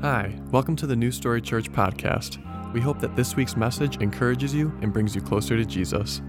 Hi, welcome to the New Story Church podcast. We hope that this week's message encourages you and brings you closer to Jesus.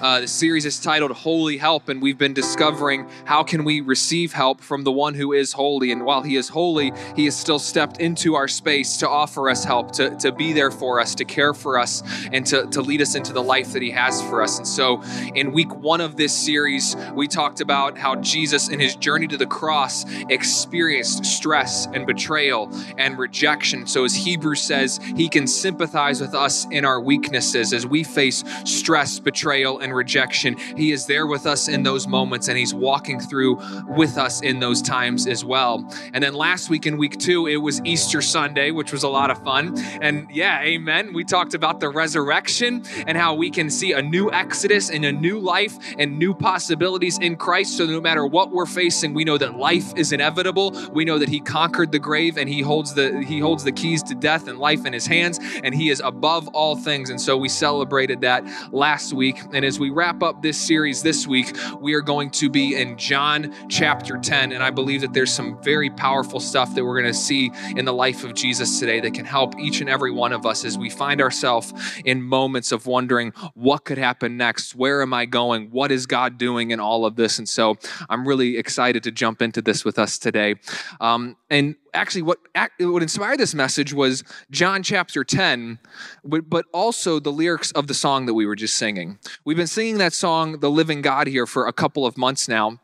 Uh, the series is titled Holy Help, and we've been discovering how can we receive help from the one who is holy. And while he is holy, he has still stepped into our space to offer us help, to, to be there for us, to care for us, and to, to lead us into the life that he has for us. And so, in week one of this series, we talked about how Jesus, in his journey to the cross, experienced stress and betrayal and rejection. So, as Hebrews says, he can sympathize with us in our weaknesses as we face stress, betrayal, and rejection. He is there with us in those moments and He's walking through with us in those times as well. And then last week in week two, it was Easter Sunday, which was a lot of fun. And yeah, amen. We talked about the resurrection and how we can see a new exodus and a new life and new possibilities in Christ. So no matter what we're facing, we know that life is inevitable. We know that He conquered the grave and He holds the He holds the keys to death and life in His hands, and He is above all things. And so we celebrated that last week. And as we we wrap up this series this week, we are going to be in John chapter 10. And I believe that there's some very powerful stuff that we're going to see in the life of Jesus today that can help each and every one of us as we find ourselves in moments of wondering what could happen next? Where am I going? What is God doing in all of this? And so I'm really excited to jump into this with us today. Um, and actually what what inspired this message was John chapter 10 but also the lyrics of the song that we were just singing. We've been singing that song The Living God here for a couple of months now.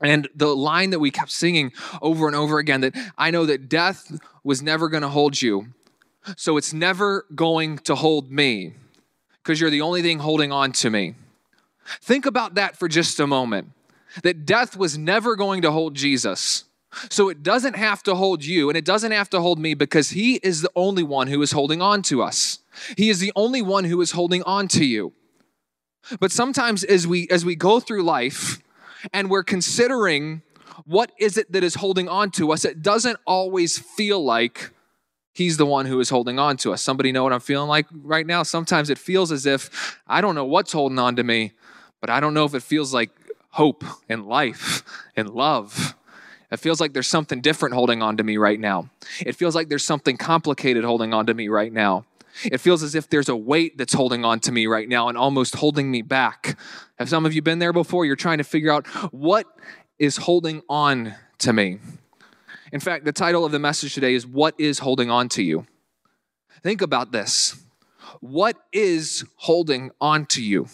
And the line that we kept singing over and over again that I know that death was never going to hold you. So it's never going to hold me because you're the only thing holding on to me. Think about that for just a moment. That death was never going to hold Jesus. So it doesn't have to hold you and it doesn't have to hold me because He is the only one who is holding on to us. He is the only one who is holding on to you. But sometimes as we as we go through life and we're considering what is it that is holding on to us, it doesn't always feel like He's the one who is holding on to us. Somebody know what I'm feeling like right now? Sometimes it feels as if I don't know what's holding on to me, but I don't know if it feels like hope and life and love it feels like there's something different holding on to me right now. It feels like there's something complicated holding on to me right now. It feels as if there's a weight that's holding on to me right now and almost holding me back. Have some of you been there before? You're trying to figure out what is holding on to me. In fact, the title of the message today is What is Holding On to You? Think about this. What is holding on to you?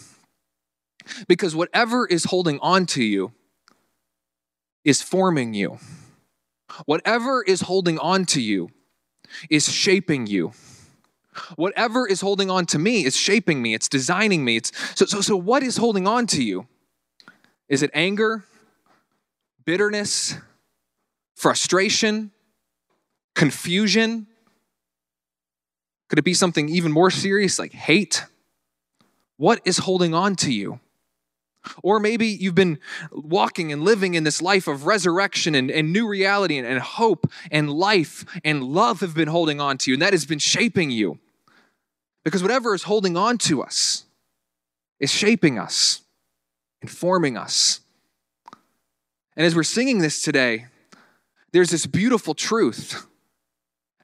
Because whatever is holding on to you is forming you. Whatever is holding on to you is shaping you. Whatever is holding on to me is shaping me, it's designing me. It's, so, so, so, what is holding on to you? Is it anger, bitterness, frustration, confusion? Could it be something even more serious like hate? What is holding on to you? Or maybe you've been walking and living in this life of resurrection and, and new reality and, and hope and life and love have been holding on to you, and that has been shaping you. Because whatever is holding on to us is shaping us, informing us. And as we're singing this today, there's this beautiful truth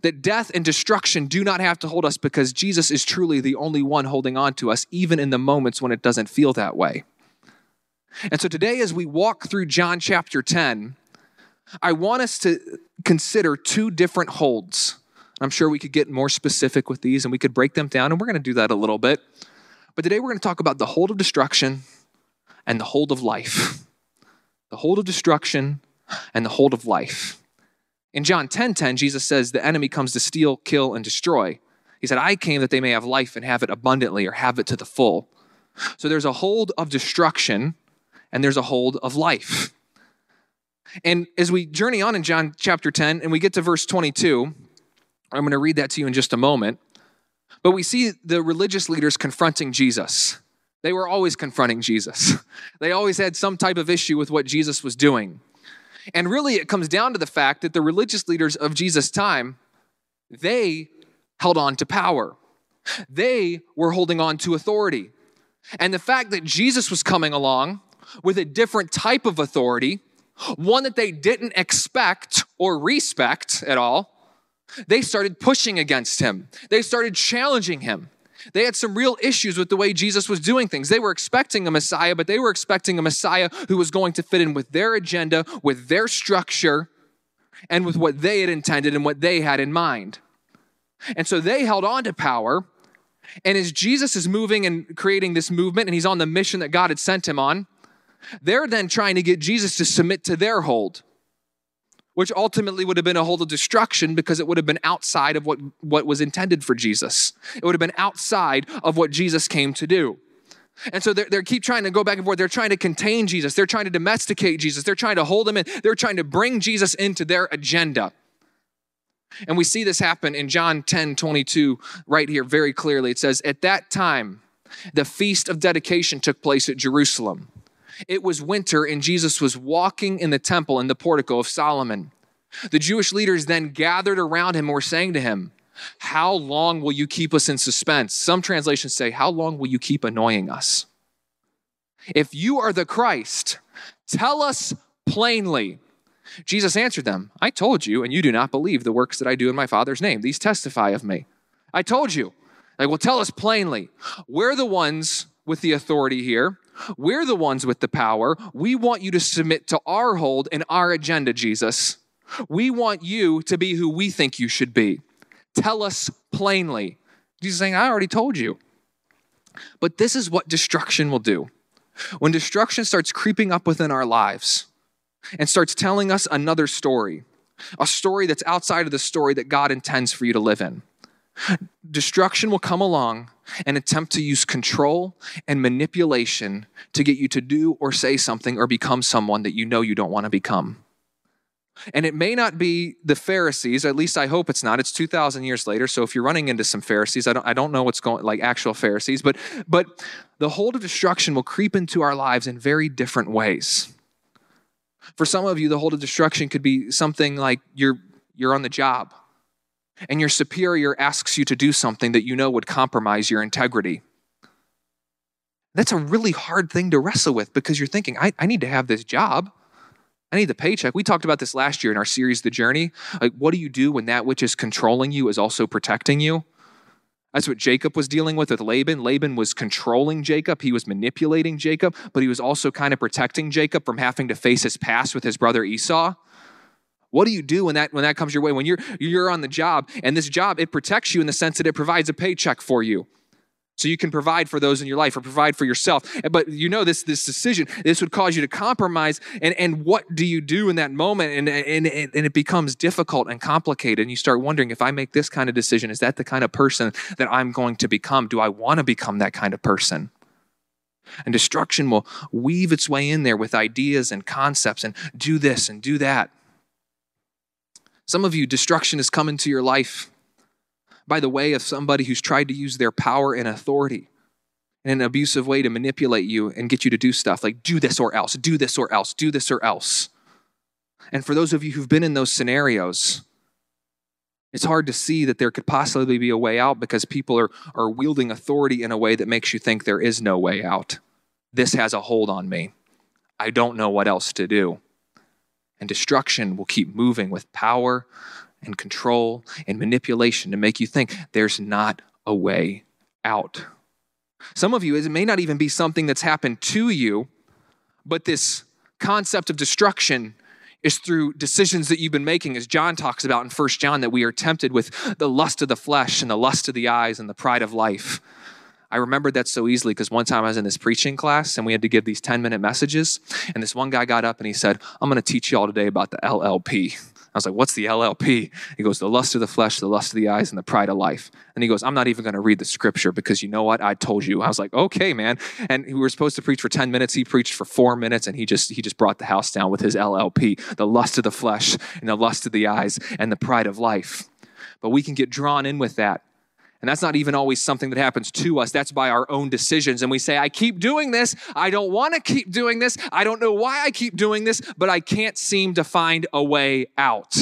that death and destruction do not have to hold us because Jesus is truly the only one holding on to us, even in the moments when it doesn't feel that way. And so today, as we walk through John chapter 10, I want us to consider two different holds. I'm sure we could get more specific with these and we could break them down, and we're going to do that a little bit. But today, we're going to talk about the hold of destruction and the hold of life. The hold of destruction and the hold of life. In John 10 10, Jesus says, The enemy comes to steal, kill, and destroy. He said, I came that they may have life and have it abundantly or have it to the full. So there's a hold of destruction and there's a hold of life. And as we journey on in John chapter 10 and we get to verse 22, I'm going to read that to you in just a moment. But we see the religious leaders confronting Jesus. They were always confronting Jesus. They always had some type of issue with what Jesus was doing. And really, it comes down to the fact that the religious leaders of Jesus' time, they held on to power. They were holding on to authority. And the fact that Jesus was coming along with a different type of authority one that they didn't expect or respect at all, they started pushing against him. They started challenging him. They had some real issues with the way Jesus was doing things. They were expecting a Messiah, but they were expecting a Messiah who was going to fit in with their agenda, with their structure, and with what they had intended and what they had in mind. And so they held on to power. And as Jesus is moving and creating this movement, and he's on the mission that God had sent him on, they're then trying to get Jesus to submit to their hold which ultimately would have been a hold of destruction because it would have been outside of what, what was intended for Jesus. It would have been outside of what Jesus came to do. And so they keep trying to go back and forth. They're trying to contain Jesus. They're trying to domesticate Jesus. They're trying to hold him in. They're trying to bring Jesus into their agenda. And we see this happen in John 10 22, right here, very clearly. It says, At that time, the feast of dedication took place at Jerusalem. It was winter, and Jesus was walking in the temple in the portico of Solomon. The Jewish leaders then gathered around him and were saying to him, How long will you keep us in suspense? Some translations say, How long will you keep annoying us? If you are the Christ, tell us plainly. Jesus answered them, I told you, and you do not believe the works that I do in my Father's name. These testify of me. I told you. Like, well, tell us plainly. We're the ones with the authority here. We're the ones with the power. We want you to submit to our hold and our agenda, Jesus. We want you to be who we think you should be. Tell us plainly. Jesus saying, I already told you. But this is what destruction will do. When destruction starts creeping up within our lives and starts telling us another story, a story that's outside of the story that God intends for you to live in, destruction will come along and attempt to use control and manipulation to get you to do or say something or become someone that you know you don't want to become. And it may not be the Pharisees, at least I hope it's not. It's 2,000 years later. So if you're running into some Pharisees, I don't, I don't know what's going, like actual Pharisees, but, but the hold of destruction will creep into our lives in very different ways. For some of you, the hold of destruction could be something like you're, you're on the job and your superior asks you to do something that you know would compromise your integrity. That's a really hard thing to wrestle with because you're thinking, I, I need to have this job. I need the paycheck. We talked about this last year in our series, The Journey. Like, what do you do when that which is controlling you is also protecting you? That's what Jacob was dealing with with Laban. Laban was controlling Jacob, he was manipulating Jacob, but he was also kind of protecting Jacob from having to face his past with his brother Esau. What do you do when that when that comes your way? When you're you're on the job and this job it protects you in the sense that it provides a paycheck for you. So you can provide for those in your life or provide for yourself. But you know this this decision, this would cause you to compromise. And, and what do you do in that moment? And, and, and it becomes difficult and complicated. And you start wondering if I make this kind of decision, is that the kind of person that I'm going to become? Do I want to become that kind of person? And destruction will weave its way in there with ideas and concepts and do this and do that. Some of you, destruction has come into your life by the way of somebody who's tried to use their power and authority in an abusive way to manipulate you and get you to do stuff like do this or else, do this or else, do this or else. And for those of you who've been in those scenarios, it's hard to see that there could possibly be a way out because people are, are wielding authority in a way that makes you think there is no way out. This has a hold on me. I don't know what else to do and destruction will keep moving with power and control and manipulation to make you think there's not a way out. Some of you, it may not even be something that's happened to you, but this concept of destruction is through decisions that you've been making, as John talks about in First John, that we are tempted with the lust of the flesh and the lust of the eyes and the pride of life. I remembered that so easily because one time I was in this preaching class and we had to give these 10 minute messages. And this one guy got up and he said, I'm going to teach you all today about the LLP. I was like, What's the LLP? He goes, The lust of the flesh, the lust of the eyes, and the pride of life. And he goes, I'm not even going to read the scripture because you know what? I told you. I was like, Okay, man. And we were supposed to preach for 10 minutes. He preached for four minutes and he just he just brought the house down with his LLP, the lust of the flesh and the lust of the eyes and the pride of life. But we can get drawn in with that and that's not even always something that happens to us. That's by our own decisions. And we say, I keep doing this. I don't want to keep doing this. I don't know why I keep doing this, but I can't seem to find a way out.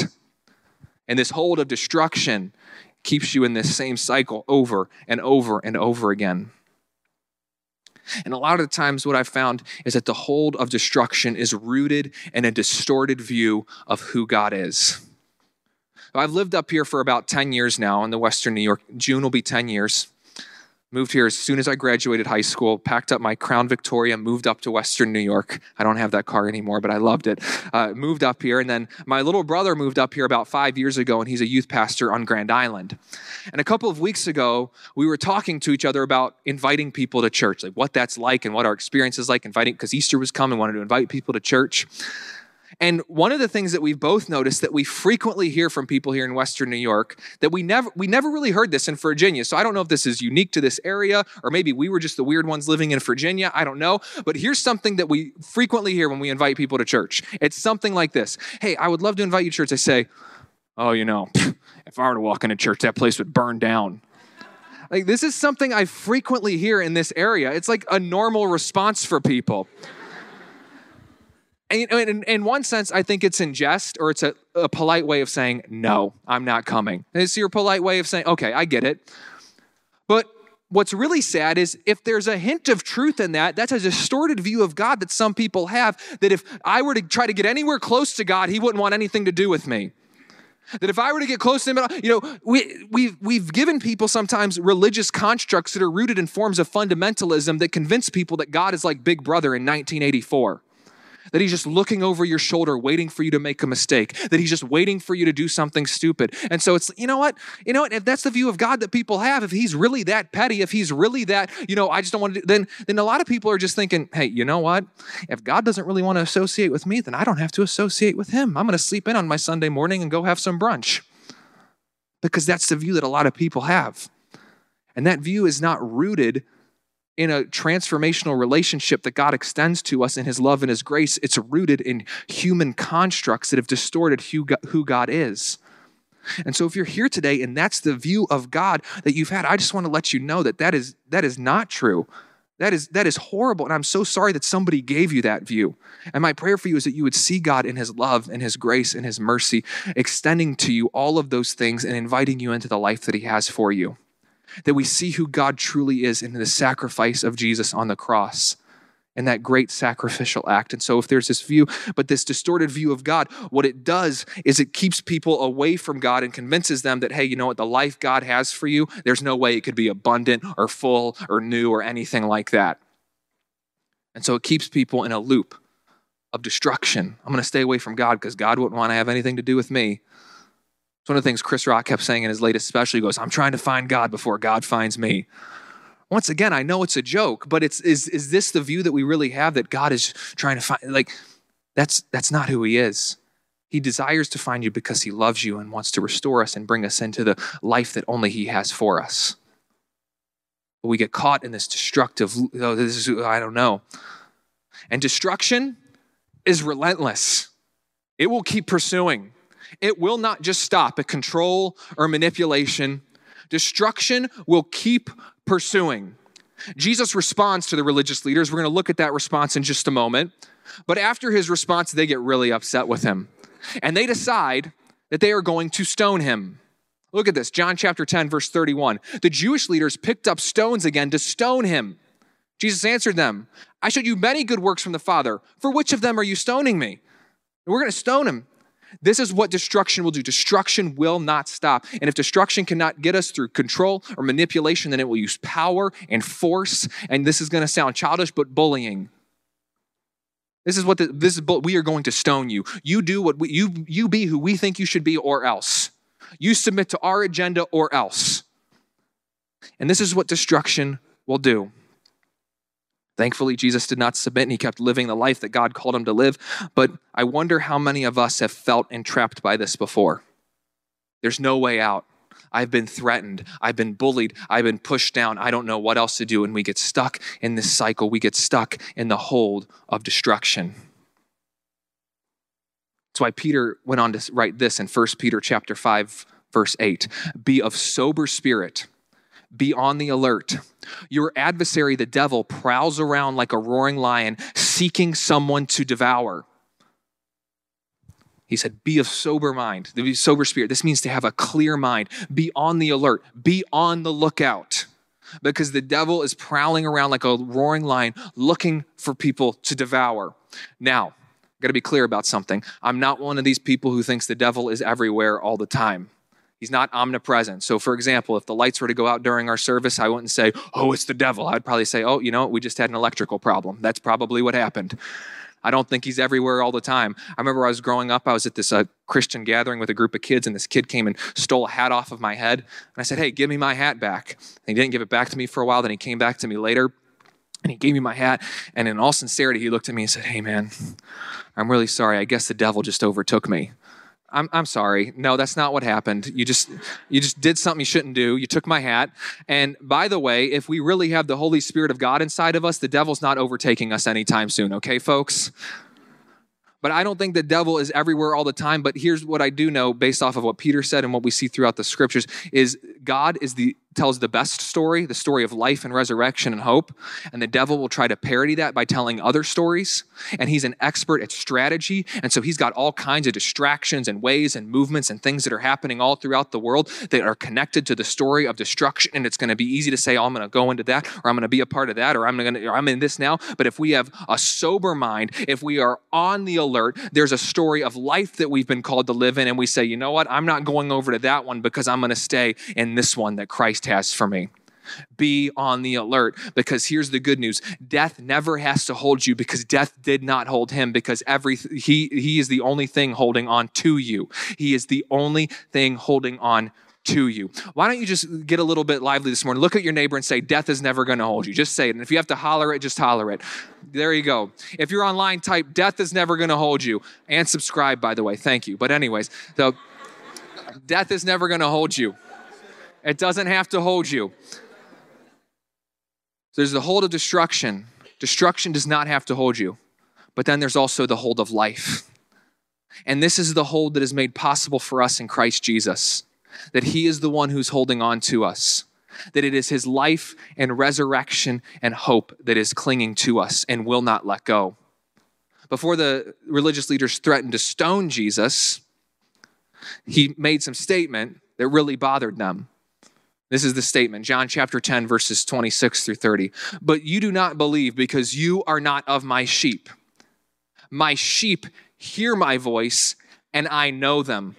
And this hold of destruction keeps you in this same cycle over and over and over again. And a lot of the times, what I've found is that the hold of destruction is rooted in a distorted view of who God is. I've lived up here for about 10 years now in the Western New York. June will be 10 years. Moved here as soon as I graduated high school, packed up my Crown Victoria, moved up to Western New York. I don't have that car anymore, but I loved it. Uh, moved up here, and then my little brother moved up here about five years ago, and he's a youth pastor on Grand Island. And a couple of weeks ago, we were talking to each other about inviting people to church, like what that's like and what our experience is like inviting, because Easter was coming, wanted to invite people to church. And one of the things that we've both noticed that we frequently hear from people here in Western New York that we never we never really heard this in Virginia. So I don't know if this is unique to this area or maybe we were just the weird ones living in Virginia. I don't know. But here's something that we frequently hear when we invite people to church. It's something like this. Hey, I would love to invite you to church. I say, "Oh, you know, if I were to walk into church, that place would burn down." Like this is something I frequently hear in this area. It's like a normal response for people. And, in, in, one sense, I think it's in jest or it's a, a polite way of saying, no, I'm not coming. It's your polite way of saying, okay, I get it. But what's really sad is if there's a hint of truth in that, that's a distorted view of God that some people have that if I were to try to get anywhere close to God, he wouldn't want anything to do with me. That if I were to get close to him, you know, we, we've, we've given people sometimes religious constructs that are rooted in forms of fundamentalism that convince people that God is like Big Brother in 1984 that he's just looking over your shoulder, waiting for you to make a mistake, that he's just waiting for you to do something stupid. And so it's, you know what? You know what? If that's the view of God that people have, if he's really that petty, if he's really that, you know, I just don't want to, do, then, then a lot of people are just thinking, hey, you know what? If God doesn't really want to associate with me, then I don't have to associate with him. I'm going to sleep in on my Sunday morning and go have some brunch. Because that's the view that a lot of people have. And that view is not rooted in a transformational relationship that God extends to us in His love and His grace, it's rooted in human constructs that have distorted who God is. And so, if you're here today and that's the view of God that you've had, I just want to let you know that that is, that is not true. That is, that is horrible. And I'm so sorry that somebody gave you that view. And my prayer for you is that you would see God in His love and His grace and His mercy, extending to you all of those things and inviting you into the life that He has for you that we see who God truly is in the sacrifice of Jesus on the cross and that great sacrificial act. And so, if there's this view, but this distorted view of God, what it does is it keeps people away from God and convinces them that, hey, you know what, the life God has for you, there's no way it could be abundant or full or new or anything like that. And so, it keeps people in a loop of destruction. I'm going to stay away from God because God wouldn't want to have anything to do with me. It's one of the things Chris Rock kept saying in his latest special. He goes, I'm trying to find God before God finds me. Once again, I know it's a joke, but it's is is this the view that we really have that God is trying to find like that's that's not who he is. He desires to find you because he loves you and wants to restore us and bring us into the life that only he has for us. But we get caught in this destructive, oh, this is, I don't know. And destruction is relentless. It will keep pursuing. It will not just stop at control or manipulation. Destruction will keep pursuing. Jesus responds to the religious leaders. We're going to look at that response in just a moment. But after his response, they get really upset with him. And they decide that they are going to stone him. Look at this John chapter 10, verse 31. The Jewish leaders picked up stones again to stone him. Jesus answered them, I showed you many good works from the Father. For which of them are you stoning me? we're going to stone him. This is what destruction will do. Destruction will not stop. And if destruction cannot get us through control or manipulation, then it will use power and force. And this is going to sound childish, but bullying. This is what the, this is. We are going to stone you. You do what we, you you be who we think you should be, or else. You submit to our agenda, or else. And this is what destruction will do. Thankfully, Jesus did not submit and he kept living the life that God called him to live. But I wonder how many of us have felt entrapped by this before. There's no way out. I've been threatened. I've been bullied. I've been pushed down. I don't know what else to do. And we get stuck in this cycle. We get stuck in the hold of destruction. That's why Peter went on to write this in 1 Peter chapter 5, verse 8. Be of sober spirit be on the alert. Your adversary, the devil, prowls around like a roaring lion, seeking someone to devour. He said, Be of sober mind, be sober spirit. This means to have a clear mind, be on the alert, be on the lookout. because the devil is prowling around like a roaring lion looking for people to devour. Now, I got to be clear about something. I'm not one of these people who thinks the devil is everywhere all the time. He's not omnipresent. So, for example, if the lights were to go out during our service, I wouldn't say, oh, it's the devil. I'd probably say, oh, you know, we just had an electrical problem. That's probably what happened. I don't think he's everywhere all the time. I remember I was growing up, I was at this uh, Christian gathering with a group of kids, and this kid came and stole a hat off of my head. And I said, Hey, give me my hat back. And he didn't give it back to me for a while. Then he came back to me later and he gave me my hat. And in all sincerity, he looked at me and said, Hey, man, I'm really sorry. I guess the devil just overtook me. I'm, I'm sorry. No, that's not what happened. You just you just did something you shouldn't do. You took my hat. And by the way, if we really have the Holy Spirit of God inside of us, the devil's not overtaking us anytime soon, okay, folks? But I don't think the devil is everywhere all the time. But here's what I do know based off of what Peter said and what we see throughout the scriptures is God is the tells the best story, the story of life and resurrection and hope. And the devil will try to parody that by telling other stories. And he's an expert at strategy. And so he's got all kinds of distractions and ways and movements and things that are happening all throughout the world that are connected to the story of destruction. And it's going to be easy to say, oh, I'm going to go into that, or I'm going to be a part of that, or I'm going to, I'm in this now. But if we have a sober mind, if we are on the alert, there's a story of life that we've been called to live in. And we say, you know what? I'm not going over to that one because I'm going to stay in this one that Has for me. Be on the alert because here's the good news. Death never has to hold you because death did not hold him because every he he is the only thing holding on to you. He is the only thing holding on to you. Why don't you just get a little bit lively this morning? Look at your neighbor and say, Death is never going to hold you. Just say it. And if you have to holler it, just holler it. There you go. If you're online, type, Death is never going to hold you. And subscribe, by the way. Thank you. But, anyways, so death is never going to hold you. It doesn't have to hold you. There's the hold of destruction. Destruction does not have to hold you. But then there's also the hold of life. And this is the hold that is made possible for us in Christ Jesus. That He is the one who's holding on to us. That it is His life and resurrection and hope that is clinging to us and will not let go. Before the religious leaders threatened to stone Jesus, He made some statement that really bothered them. This is the statement, John chapter 10, verses 26 through 30. But you do not believe because you are not of my sheep. My sheep hear my voice, and I know them.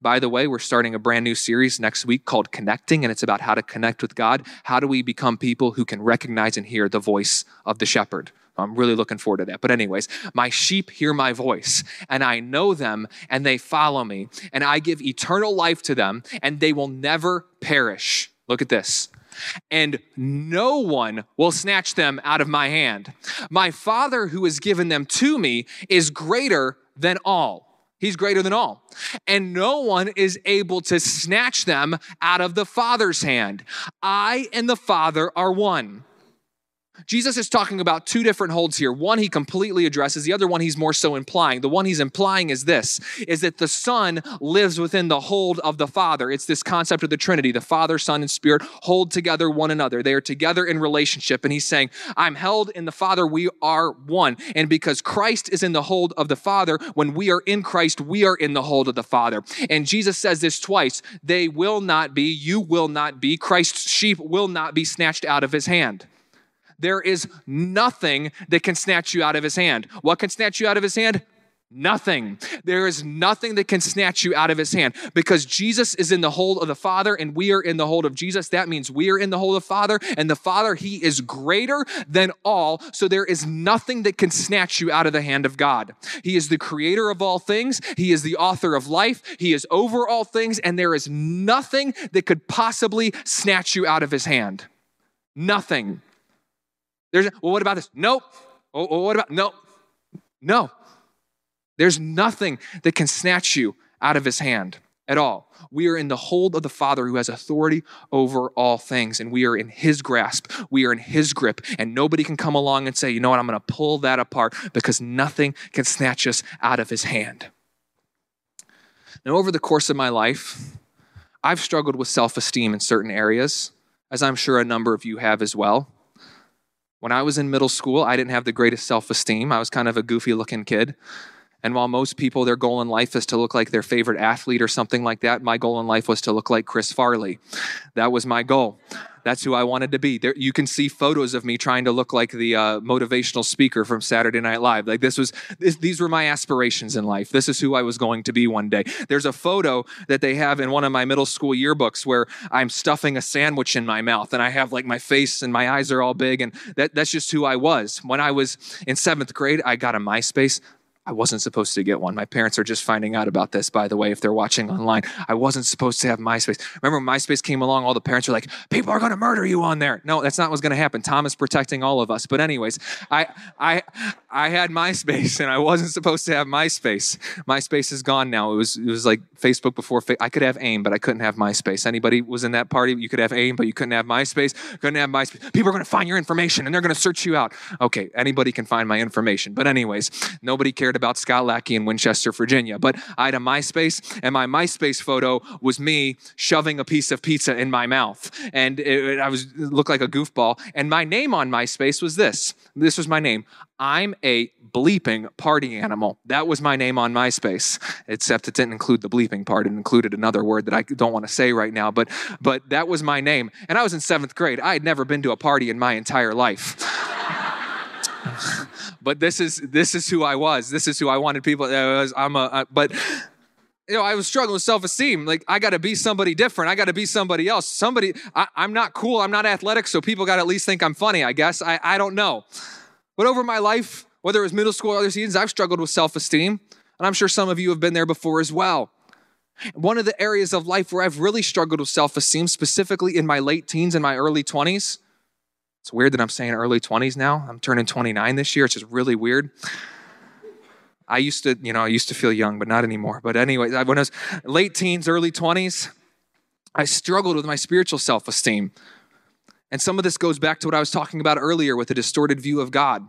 By the way, we're starting a brand new series next week called Connecting, and it's about how to connect with God. How do we become people who can recognize and hear the voice of the shepherd? I'm really looking forward to that. But, anyways, my sheep hear my voice, and I know them, and they follow me, and I give eternal life to them, and they will never perish. Look at this. And no one will snatch them out of my hand. My Father who has given them to me is greater than all. He's greater than all. And no one is able to snatch them out of the Father's hand. I and the Father are one. Jesus is talking about two different holds here. One he completely addresses, the other one he's more so implying. The one he's implying is this is that the Son lives within the hold of the Father. It's this concept of the Trinity. The Father, Son, and Spirit hold together one another. They are together in relationship. And he's saying, I'm held in the Father, we are one. And because Christ is in the hold of the Father, when we are in Christ, we are in the hold of the Father. And Jesus says this twice they will not be, you will not be, Christ's sheep will not be snatched out of his hand. There is nothing that can snatch you out of his hand. What can snatch you out of his hand? Nothing. There is nothing that can snatch you out of his hand because Jesus is in the hold of the Father and we are in the hold of Jesus. That means we are in the hold of the Father and the Father, he is greater than all. So there is nothing that can snatch you out of the hand of God. He is the creator of all things, he is the author of life, he is over all things, and there is nothing that could possibly snatch you out of his hand. Nothing. There's, well, what about this? Nope. Oh, oh, what about, no, no. There's nothing that can snatch you out of his hand at all. We are in the hold of the Father who has authority over all things, and we are in his grasp. We are in his grip, and nobody can come along and say, you know what, I'm going to pull that apart because nothing can snatch us out of his hand. Now, over the course of my life, I've struggled with self esteem in certain areas, as I'm sure a number of you have as well. When I was in middle school, I didn't have the greatest self esteem. I was kind of a goofy looking kid. And while most people, their goal in life is to look like their favorite athlete or something like that, my goal in life was to look like Chris Farley. That was my goal. That's who I wanted to be. There, you can see photos of me trying to look like the uh, motivational speaker from Saturday Night Live. Like this was, this, these were my aspirations in life. This is who I was going to be one day. There's a photo that they have in one of my middle school yearbooks where I'm stuffing a sandwich in my mouth and I have like my face and my eyes are all big, and that, that's just who I was. When I was in seventh grade, I got a MySpace. I wasn't supposed to get one. My parents are just finding out about this, by the way, if they're watching online. I wasn't supposed to have MySpace. Remember when MySpace came along, all the parents were like, people are to murder you on there. No, that's not what's to happen. Tom is protecting all of us. But anyways, I, I, I had MySpace and I wasn't supposed to have MySpace. MySpace is gone now. It was, it was like Facebook before. Fa- I could have AIM, but I couldn't have MySpace. Anybody was in that party? You could have AIM, but you couldn't have MySpace. Couldn't have MySpace. People are to find your information and they're to search you out. Okay, anybody can find my information. But anyways, nobody cared about Scott Lackey in Winchester, Virginia. But I had a MySpace, and my MySpace photo was me shoving a piece of pizza in my mouth, and it, I was it looked like a goofball. And my name on MySpace was this. This was my name. I'm a bleeping party animal. That was my name on MySpace, except it didn't include the bleeping part. It included another word that I don't want to say right now, but, but that was my name. And I was in seventh grade. I had never been to a party in my entire life. but this is this is who I was. This is who I wanted people. Was, I'm a, uh, but you know, I was struggling with self-esteem. Like I got to be somebody different. I got to be somebody else. Somebody. I, am not cool. I'm not athletic. So people got to at least think I'm funny. I guess. I I don't know. But over my life, whether it was middle school or other seasons, I've struggled with self-esteem, and I'm sure some of you have been there before as well. One of the areas of life where I've really struggled with self-esteem, specifically in my late teens and my early 20s, it's weird that I'm saying early 20s now. I'm turning 29 this year. It's just really weird. I used to, you know, I used to feel young, but not anymore. But anyway, when I was late teens, early 20s, I struggled with my spiritual self esteem. And some of this goes back to what I was talking about earlier with a distorted view of God.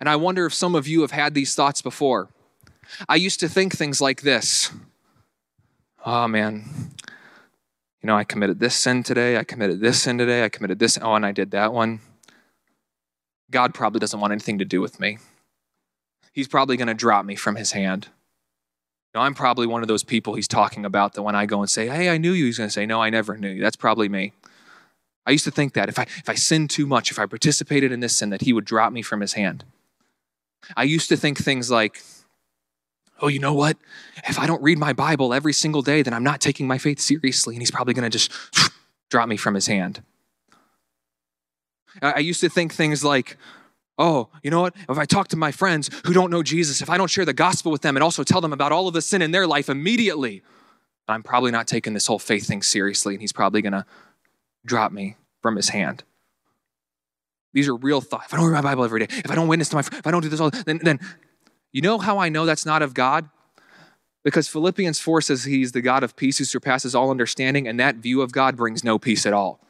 And I wonder if some of you have had these thoughts before. I used to think things like this Oh man, you know, I committed this sin today, I committed this sin today, I committed this, oh, and I did that one. God probably doesn't want anything to do with me. He's probably going to drop me from his hand. No, I'm probably one of those people he's talking about that when I go and say, Hey, I knew you, he's going to say, No, I never knew you. That's probably me. I used to think that if I, if I sinned too much, if I participated in this sin, that he would drop me from his hand. I used to think things like, oh, you know what? If I don't read my Bible every single day, then I'm not taking my faith seriously, and he's probably going to just drop me from his hand. I used to think things like, oh, you know what? If I talk to my friends who don't know Jesus, if I don't share the gospel with them and also tell them about all of the sin in their life immediately, I'm probably not taking this whole faith thing seriously, and he's probably going to drop me from his hand. These are real thoughts. If I don't read my Bible every day, if I don't witness to my, if I don't do this all, then, then you know how I know that's not of God? Because Philippians 4 says he's the God of peace who surpasses all understanding, and that view of God brings no peace at all.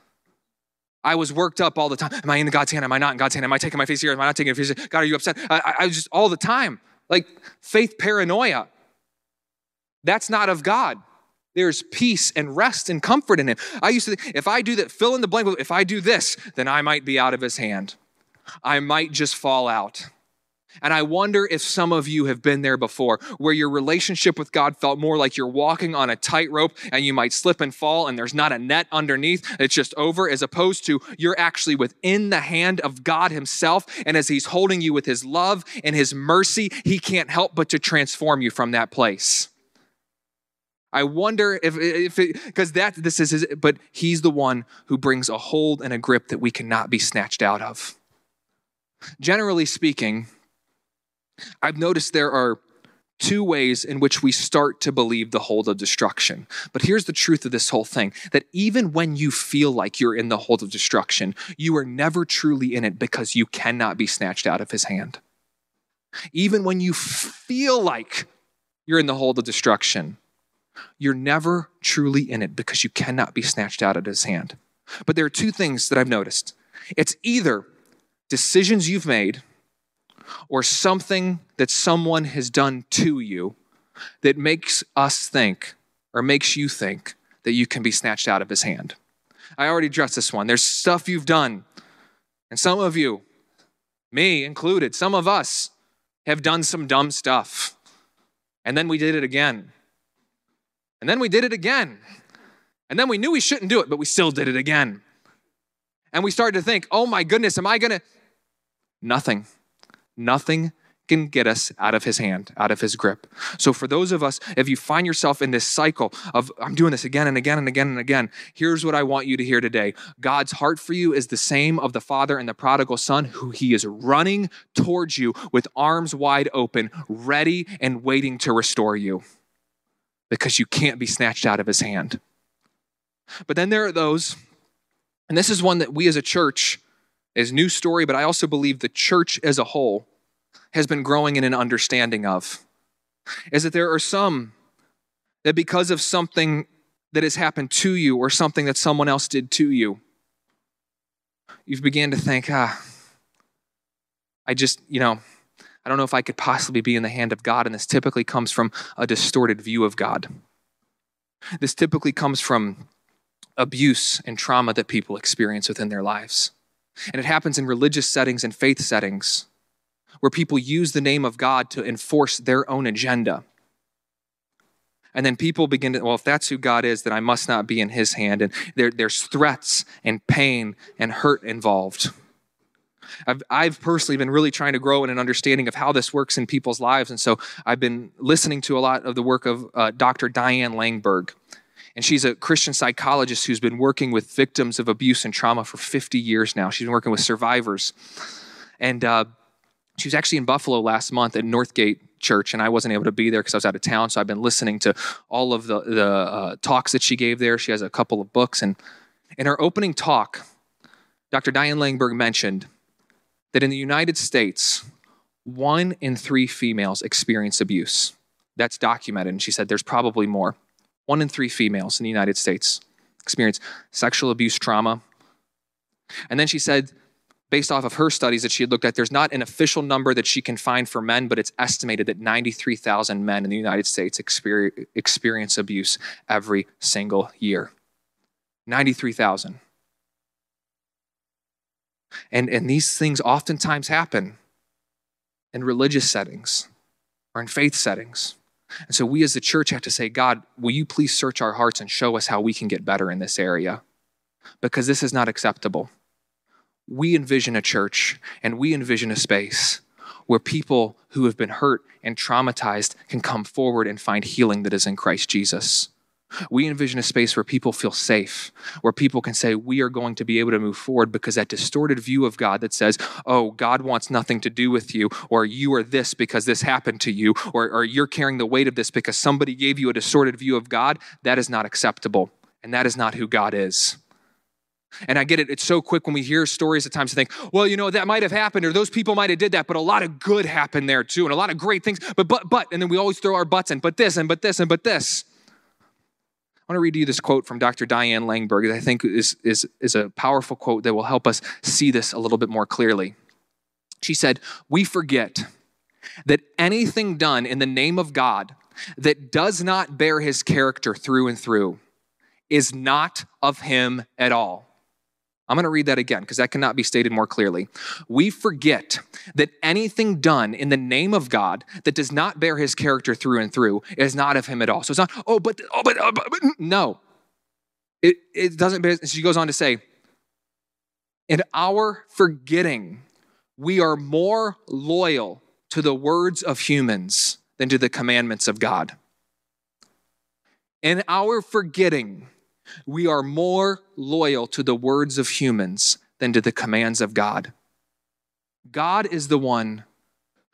I was worked up all the time. Am I in God's hand? Am I not in God's hand? Am I taking my face here? Am I not taking my face God, are you upset? I, I was just all the time. Like faith paranoia. That's not of God. There's peace and rest and comfort in Him. I used to think, if I do that, fill in the blank, if I do this, then I might be out of His hand. I might just fall out. And I wonder if some of you have been there before, where your relationship with God felt more like you're walking on a tightrope and you might slip and fall and there's not a net underneath, it's just over, as opposed to you're actually within the hand of God Himself. And as He's holding you with His love and His mercy, He can't help but to transform you from that place. I wonder if, if it, because that this is his, but he's the one who brings a hold and a grip that we cannot be snatched out of. Generally speaking, I've noticed there are two ways in which we start to believe the hold of destruction. But here's the truth of this whole thing that even when you feel like you're in the hold of destruction, you are never truly in it because you cannot be snatched out of his hand. Even when you feel like you're in the hold of destruction, you're never truly in it because you cannot be snatched out of his hand. But there are two things that I've noticed it's either decisions you've made or something that someone has done to you that makes us think or makes you think that you can be snatched out of his hand. I already addressed this one. There's stuff you've done, and some of you, me included, some of us have done some dumb stuff. And then we did it again. And then we did it again. And then we knew we shouldn't do it, but we still did it again. And we started to think, oh my goodness, am I gonna? Nothing. Nothing can get us out of his hand, out of his grip. So, for those of us, if you find yourself in this cycle of, I'm doing this again and again and again and again, here's what I want you to hear today God's heart for you is the same of the father and the prodigal son, who he is running towards you with arms wide open, ready and waiting to restore you because you can't be snatched out of his hand. But then there are those, and this is one that we as a church is new story, but I also believe the church as a whole has been growing in an understanding of is that there are some that because of something that has happened to you or something that someone else did to you, you've began to think, ah, I just, you know, I don't know if I could possibly be in the hand of God. And this typically comes from a distorted view of God. This typically comes from abuse and trauma that people experience within their lives. And it happens in religious settings and faith settings where people use the name of God to enforce their own agenda. And then people begin to, well, if that's who God is, then I must not be in his hand. And there, there's threats and pain and hurt involved. I've, I've personally been really trying to grow in an understanding of how this works in people's lives. And so I've been listening to a lot of the work of uh, Dr. Diane Langberg. And she's a Christian psychologist who's been working with victims of abuse and trauma for 50 years now. She's been working with survivors. And uh, she was actually in Buffalo last month at Northgate Church, and I wasn't able to be there because I was out of town. So I've been listening to all of the, the uh, talks that she gave there. She has a couple of books. And in her opening talk, Dr. Diane Langberg mentioned that in the United States, one in three females experience abuse. That's documented. And she said there's probably more. One in three females in the United States experience sexual abuse trauma. And then she said based off of her studies that she had looked at, there's not an official number that she can find for men, but it's estimated that 93,000 men in the United States experience abuse every single year. 93,000. And, and these things oftentimes happen in religious settings or in faith settings. And so we as the church have to say, God, will you please search our hearts and show us how we can get better in this area? Because this is not acceptable we envision a church and we envision a space where people who have been hurt and traumatized can come forward and find healing that is in Christ Jesus. We envision a space where people feel safe, where people can say, We are going to be able to move forward because that distorted view of God that says, Oh, God wants nothing to do with you, or you are this because this happened to you, or, or you're carrying the weight of this because somebody gave you a distorted view of God, that is not acceptable. And that is not who God is. And I get it, it's so quick when we hear stories at times to think, well, you know, that might have happened or those people might have did that, but a lot of good happened there too and a lot of great things. But, but, but, and then we always throw our butts in, but this and but this and but this. I want to read you this quote from Dr. Diane Langberg that I think is, is, is a powerful quote that will help us see this a little bit more clearly. She said, We forget that anything done in the name of God that does not bear his character through and through is not of him at all. I'm going to read that again because that cannot be stated more clearly. We forget that anything done in the name of God that does not bear his character through and through is not of him at all. So it's not, oh, but, oh, but, oh, but, no. It, it doesn't, bear, she goes on to say, in our forgetting, we are more loyal to the words of humans than to the commandments of God. In our forgetting, we are more loyal to the words of humans than to the commands of God. God is the one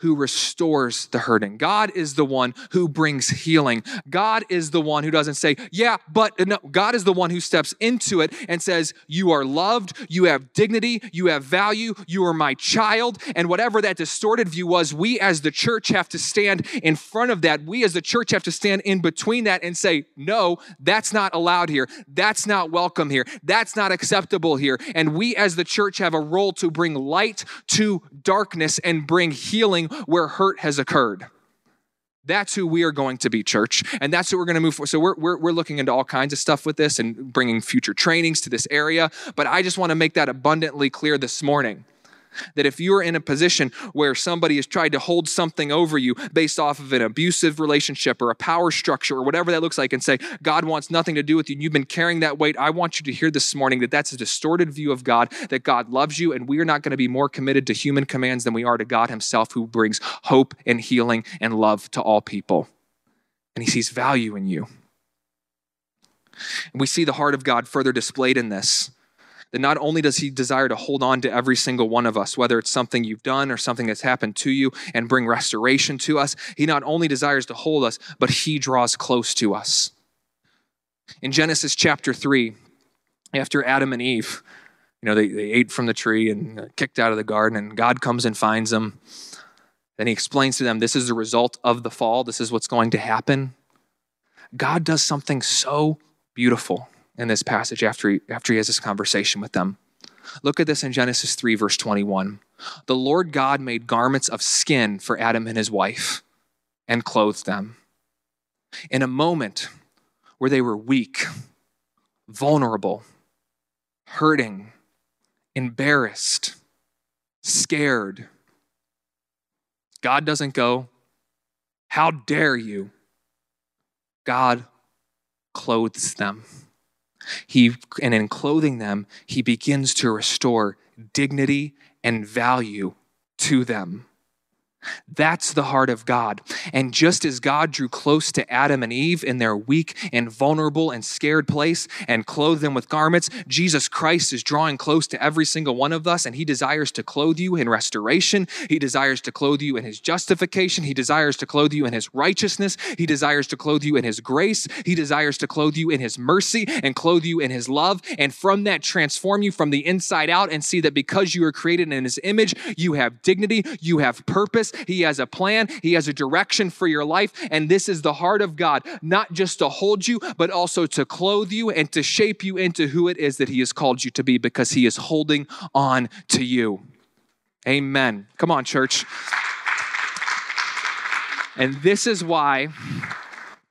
who restores the hurting. God is the one who brings healing. God is the one who doesn't say, yeah, but no. God is the one who steps into it and says, You are loved, you have dignity, you have value, you are my child. And whatever that distorted view was, we as the church have to stand in front of that. We as the church have to stand in between that and say, No, that's not allowed here. That's not welcome here. That's not acceptable here. And we as the church have a role to bring light to darkness and bring healing where hurt has occurred. That's who we are going to be, church. And that's what we're going to move for. So we're, we're, we're looking into all kinds of stuff with this and bringing future trainings to this area. But I just want to make that abundantly clear this morning That if you're in a position where somebody has tried to hold something over you based off of an abusive relationship or a power structure or whatever that looks like, and say, God wants nothing to do with you, and you've been carrying that weight, I want you to hear this morning that that's a distorted view of God, that God loves you, and we are not going to be more committed to human commands than we are to God Himself, who brings hope and healing and love to all people. And He sees value in you. And we see the heart of God further displayed in this that not only does he desire to hold on to every single one of us, whether it's something you've done or something that's happened to you, and bring restoration to us, he not only desires to hold us, but he draws close to us. In Genesis chapter 3, after Adam and Eve, you know, they, they ate from the tree and kicked out of the garden, and God comes and finds them. Then he explains to them, This is the result of the fall. This is what's going to happen. God does something so beautiful in this passage after he, after he has this conversation with them. Look at this in Genesis 3, verse 21. The Lord God made garments of skin for Adam and his wife and clothed them. In a moment where they were weak, vulnerable, hurting, embarrassed, scared, God doesn't go, How dare you? God clothes them. He, and in clothing them, he begins to restore dignity and value to them. That's the heart of God. And just as God drew close to Adam and Eve in their weak and vulnerable and scared place and clothed them with garments, Jesus Christ is drawing close to every single one of us and he desires to clothe you in restoration. He desires to clothe you in his justification. He desires to clothe you in his righteousness. He desires to clothe you in his grace. He desires to clothe you in his mercy and clothe you in his love. And from that, transform you from the inside out and see that because you are created in his image, you have dignity, you have purpose he has a plan, He has a direction for your life. And this is the heart of God, not just to hold you, but also to clothe you and to shape you into who it is that He has called you to be because He is holding on to you. Amen. Come on, church. And this is why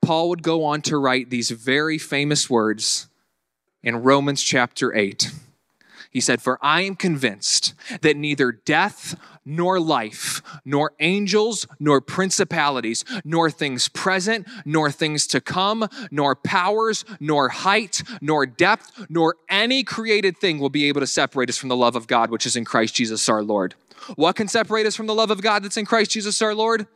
Paul would go on to write these very famous words in Romans chapter 8. He said, For I am convinced that neither death nor life, nor angels, nor principalities, nor things present, nor things to come, nor powers, nor height, nor depth, nor any created thing will be able to separate us from the love of God, which is in Christ Jesus our Lord. What can separate us from the love of God that's in Christ Jesus our Lord?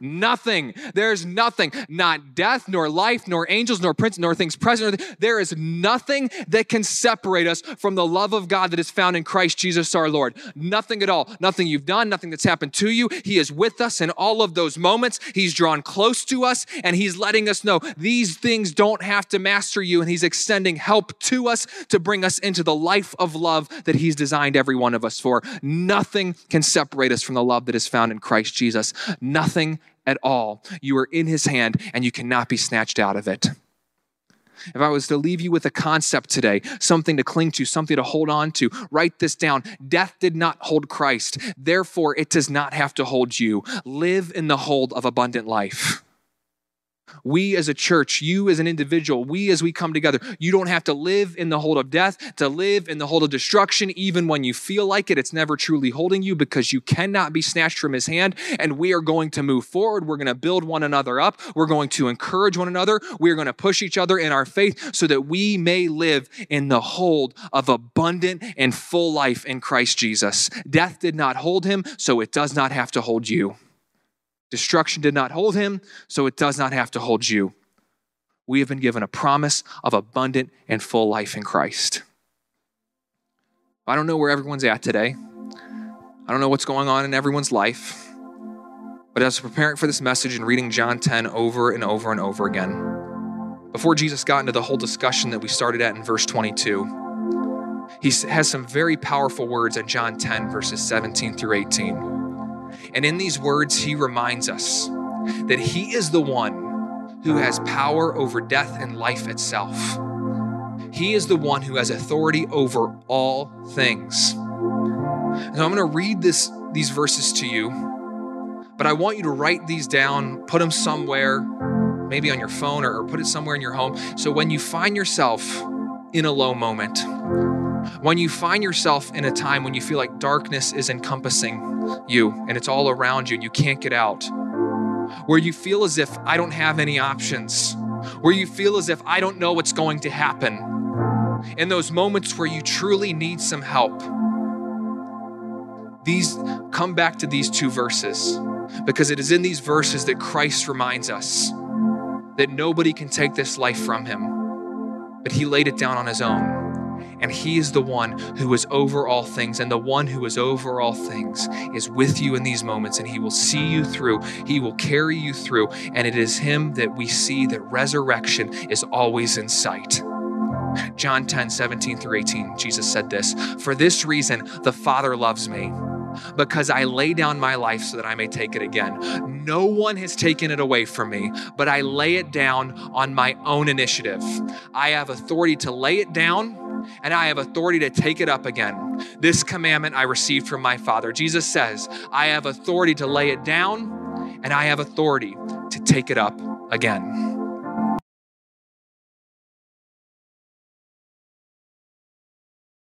Nothing. There's nothing. Not death, nor life, nor angels, nor prince, nor things present. There is nothing that can separate us from the love of God that is found in Christ Jesus our Lord. Nothing at all. Nothing you've done, nothing that's happened to you. He is with us in all of those moments. He's drawn close to us and He's letting us know these things don't have to master you. And He's extending help to us to bring us into the life of love that He's designed every one of us for. Nothing can separate us from the love that is found in Christ Jesus. Nothing at all. You are in his hand and you cannot be snatched out of it. If I was to leave you with a concept today, something to cling to, something to hold on to, write this down. Death did not hold Christ. Therefore, it does not have to hold you. Live in the hold of abundant life. We as a church, you as an individual, we as we come together, you don't have to live in the hold of death, to live in the hold of destruction, even when you feel like it. It's never truly holding you because you cannot be snatched from his hand. And we are going to move forward. We're going to build one another up. We're going to encourage one another. We're going to push each other in our faith so that we may live in the hold of abundant and full life in Christ Jesus. Death did not hold him, so it does not have to hold you. Destruction did not hold him, so it does not have to hold you. We have been given a promise of abundant and full life in Christ. I don't know where everyone's at today. I don't know what's going on in everyone's life. But as preparing for this message and reading John 10 over and over and over again, before Jesus got into the whole discussion that we started at in verse 22, he has some very powerful words in John 10, verses 17 through 18. And in these words, he reminds us that he is the one who has power over death and life itself. He is the one who has authority over all things. And I'm going to read this, these verses to you, but I want you to write these down, put them somewhere, maybe on your phone or, or put it somewhere in your home. So when you find yourself in a low moment, When you find yourself in a time when you feel like darkness is encompassing you and it's all around you and you can't get out, where you feel as if I don't have any options, where you feel as if I don't know what's going to happen, in those moments where you truly need some help, these come back to these two verses because it is in these verses that Christ reminds us that nobody can take this life from him, but he laid it down on his own. And he is the one who is over all things. And the one who is over all things is with you in these moments. And he will see you through, he will carry you through. And it is him that we see that resurrection is always in sight. John 10, 17 through 18, Jesus said this For this reason, the Father loves me because I lay down my life so that I may take it again. No one has taken it away from me, but I lay it down on my own initiative. I have authority to lay it down and I have authority to take it up again. This commandment I received from my Father. Jesus says, I have authority to lay it down and I have authority to take it up again.